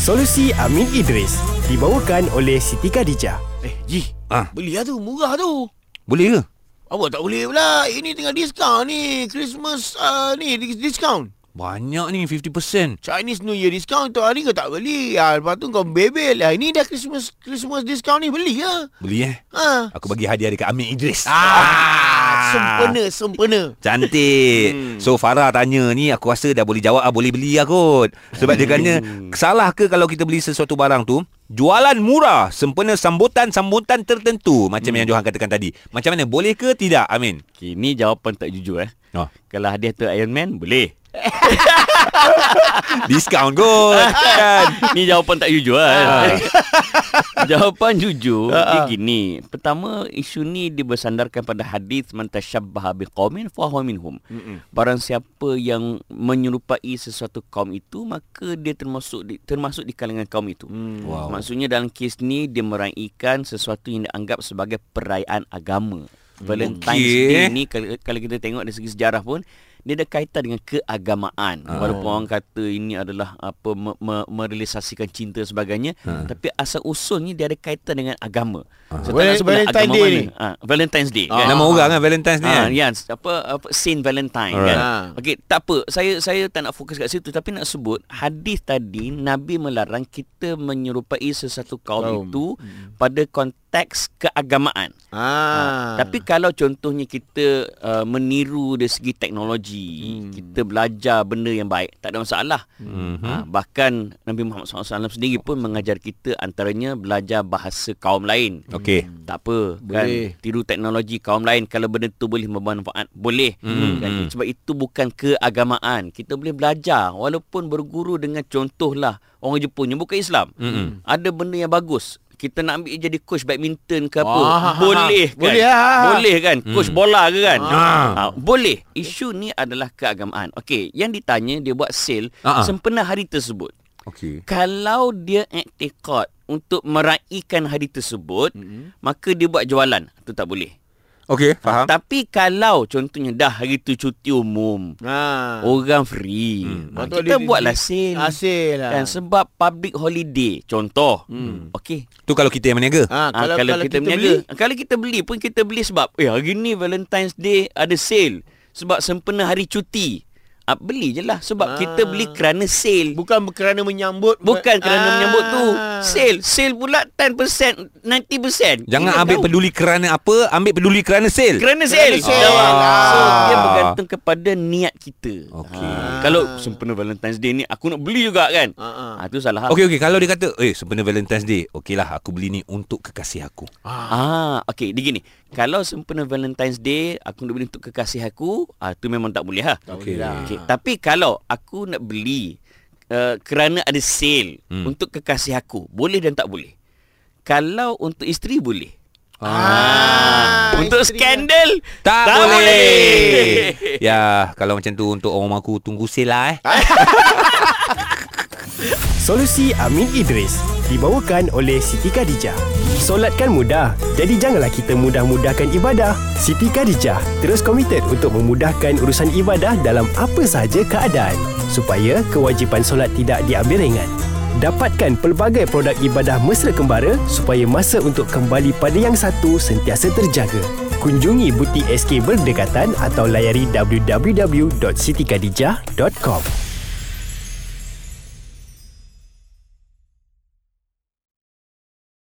Solusi Amin Idris dibawakan oleh Siti Khadijah. Eh, Ji. Ah. Beli lah tu. Murah tu. Boleh ke? Apa tak boleh pula. Ini tengah diskaun ni. Christmas uh, ni dis- diskaun. Banyak ni 50%. Chinese New Year diskaun tu hari kau tak beli. Ha, lepas tu kau bebel. Ha, ini dah Christmas Christmas diskaun ni. Beli lah. Beli eh? Ha. Aku bagi hadiah dekat Amin Idris. Ah, sempena, sempena. Cantik. Hmm. So Farah tanya ni aku rasa dah boleh jawab ah boleh beli lah kot. Sebab dia kata salah ke kalau kita beli sesuatu barang tu jualan murah sempena sambutan-sambutan tertentu macam yang Johan katakan tadi. Macam mana boleh ke tidak Amin? Okay, ni jawapan tak jujur eh. Oh. Kalau hadiah tu Iron Man, boleh. Diskaun kot kan. ni jawapan tak jujur kan. jawapan jujur dia gini. Pertama, isu ni dia bersandarkan pada hadis man tashabbaha biqaumin fa huwa minhum. Barang siapa yang menyerupai sesuatu kaum itu, maka dia termasuk di, termasuk di kalangan kaum itu. Wow. Maksudnya dalam kes ni dia meraihkan sesuatu yang dianggap sebagai perayaan agama. Valentine's Okey. Day ni kalau, kalau kita tengok dari segi sejarah pun dia ada kaitan dengan keagamaan. Ah. Walaupun orang kata ini adalah apa me, me, merealisasikan cinta sebagainya, Ah. tapi asal usulnya dia ada kaitan dengan agama. Ah. So, tak nak sebut lah Valentine agama Day mana. ni. Ah, Valentine's Day kan. Nama orang kan Valentine's ni Ah, kan. ya, apa apa Saint Valentine Alright. kan. Ah. Okey, tak apa. Saya saya tak nak fokus kat situ tapi nak sebut hadis tadi Nabi melarang kita menyerupai sesuatu kaum Kaum. itu pada konteks keagamaan. Ah. Ha, tapi kalau contohnya kita uh, meniru dari segi teknologi, hmm. kita belajar benda yang baik, tak ada masalah. Mhm. Ha, bahkan Nabi Muhammad SAW sendiri pun mengajar kita antaranya belajar bahasa kaum lain. Okey. Tak apa Boleh. kan tiru teknologi kaum lain kalau benda tu boleh bermanfaat boleh Hmm. kan? sebab itu bukan keagamaan kita boleh belajar walaupun berguru dengan contohlah orang Jepun yang bukan Islam Mm-mm. ada benda yang bagus kita nak ambil jadi coach badminton ke apa Ah, boleh kan boleh lah. boleh kan coach bola ke kan Ah. ha, boleh isu ni adalah keagamaan okey yang ditanya dia buat sale Ah, ah. sempena hari tersebut Okey. kalau dia iktikad untuk meraihkan hari tersebut, mm-hmm. maka dia buat jualan. Itu tak boleh. Okey, faham. Tapi kalau contohnya dah hari tu cuti umum, Ha. orang free. Hmm. Ha, kita buatlah sale. Hasil lah. Kan sebab public holiday. Contoh. Hmm. Okey. Tu kalau kita yang berniaga. Ha, Ah, kalau, kalau, kalau kita, kita, berniaga, beli, kalau kita beli pun kita beli sebab eh hari ni Valentine's Day ada sale. Sebab sempena hari cuti. Ah, beli je lah sebab Ah. kita beli kerana sale. bukan kerana menyambut. Bukan kerana Ah. menyambut tu. Sale. Sale pula 10%, 90%. Jangan ambil tahu. peduli kerana apa, ambil peduli kerana sale. Kerana sale. sale. Jawab. So, Ah. dia bergantung kepada niat kita. Okey. Ah. Kalau sempena Valentine's Day ni, aku nak beli juga kan? Ah, ah. Ah, tu salah. Okey okey kalau dia kata, "Eh, sempena Valentine's Day, okeylah aku beli ni untuk kekasih aku." Ah, okey, dia gini. Kalau sempena Valentine's Day aku nak beli untuk kekasih aku, ah tu memang tak boleh lah. Okey. boleh lah. Okey, tapi kalau aku nak beli uh, kerana ada sale Hmm. untuk kekasih aku, boleh dan tak boleh. Kalau untuk isteri boleh. Ah, untuk isteri skandal Tak, Tak boleh. boleh. ya, kalau macam tu untuk orang aku tunggu sale lah eh. Solusi Amin Idris dibawakan oleh Siti Khadijah. Solatkan mudah, jadi janganlah kita mudah-mudahkan ibadah. Siti Khadijah terus komited untuk memudahkan urusan ibadah dalam apa sahaja keadaan supaya kewajipan solat tidak diambil ringan. Dapatkan pelbagai produk ibadah mesra kembara supaya masa untuk kembali pada yang satu sentiasa terjaga. Kunjungi butik SK berdekatan atau layari www.sitikadijah.com.